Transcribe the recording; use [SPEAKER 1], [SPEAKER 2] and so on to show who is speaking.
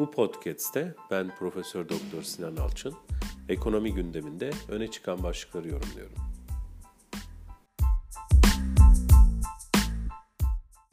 [SPEAKER 1] Bu podcast'te ben Profesör Doktor Sinan Alçın ekonomi gündeminde öne çıkan başlıkları yorumluyorum.